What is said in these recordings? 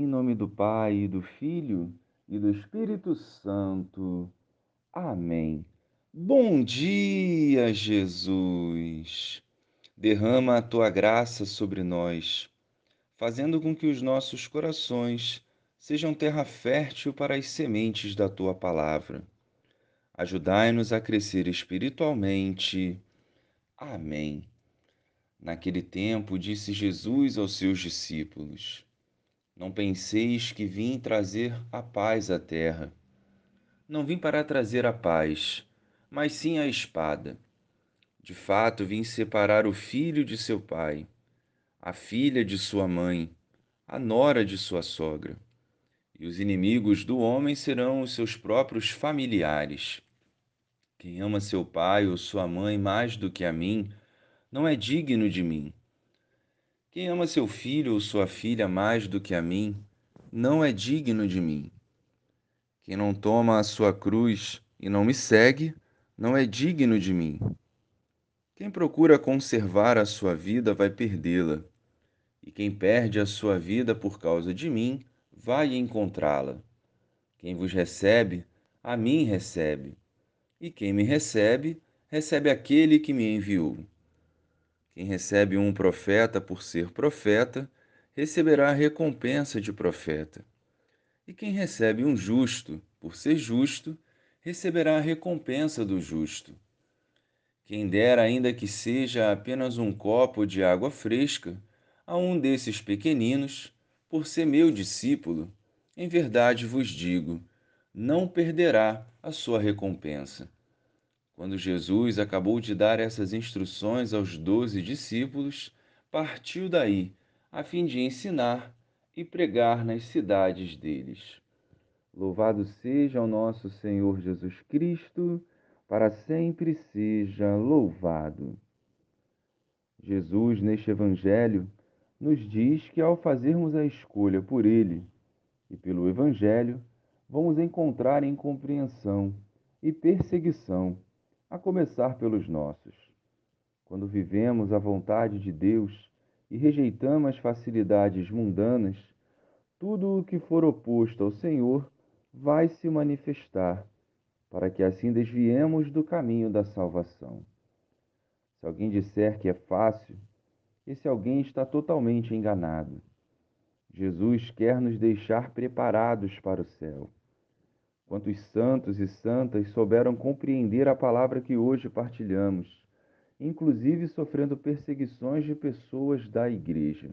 Em nome do Pai, e do Filho e do Espírito Santo. Amém. Bom dia, Jesus. Derrama a tua graça sobre nós, fazendo com que os nossos corações sejam terra fértil para as sementes da tua palavra. Ajudai-nos a crescer espiritualmente. Amém. Naquele tempo, disse Jesus aos seus discípulos: Não penseis que vim trazer a paz à terra. Não vim para trazer a paz, mas sim a espada. De fato, vim separar o filho de seu pai, a filha de sua mãe, a nora de sua sogra. E os inimigos do homem serão os seus próprios familiares. Quem ama seu pai ou sua mãe mais do que a mim, não é digno de mim. Quem ama seu filho ou sua filha mais do que a mim, não é digno de mim. Quem não toma a sua cruz e não me segue, não é digno de mim. Quem procura conservar a sua vida vai perdê-la, e quem perde a sua vida por causa de mim vai encontrá-la. Quem vos recebe, a mim recebe, e quem me recebe, recebe aquele que me enviou. Quem recebe um profeta por ser profeta, receberá a recompensa de profeta. E quem recebe um justo por ser justo, receberá a recompensa do justo. Quem der, ainda que seja apenas um copo de água fresca, a um desses pequeninos, por ser meu discípulo, em verdade vos digo, não perderá a sua recompensa. Quando Jesus acabou de dar essas instruções aos doze discípulos, partiu daí, a fim de ensinar e pregar nas cidades deles. Louvado seja o nosso Senhor Jesus Cristo, para sempre seja louvado. Jesus, neste Evangelho, nos diz que ao fazermos a escolha por Ele e pelo Evangelho, vamos encontrar incompreensão e perseguição a começar pelos nossos. Quando vivemos a vontade de Deus e rejeitamos as facilidades mundanas, tudo o que for oposto ao Senhor vai se manifestar, para que assim desviemos do caminho da salvação. Se alguém disser que é fácil, esse alguém está totalmente enganado. Jesus quer nos deixar preparados para o céu. Quantos santos e santas souberam compreender a palavra que hoje partilhamos, inclusive sofrendo perseguições de pessoas da igreja.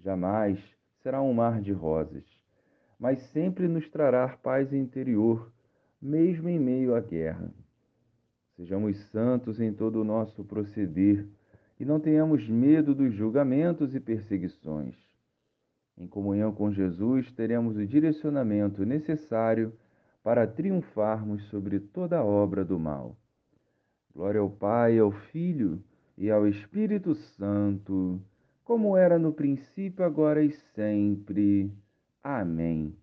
Jamais será um mar de rosas, mas sempre nos trará paz interior, mesmo em meio à guerra. Sejamos santos em todo o nosso proceder e não tenhamos medo dos julgamentos e perseguições. Em comunhão com Jesus, teremos o direcionamento necessário para triunfarmos sobre toda obra do mal. Glória ao Pai, ao Filho e ao Espírito Santo, como era no princípio, agora e sempre. Amém.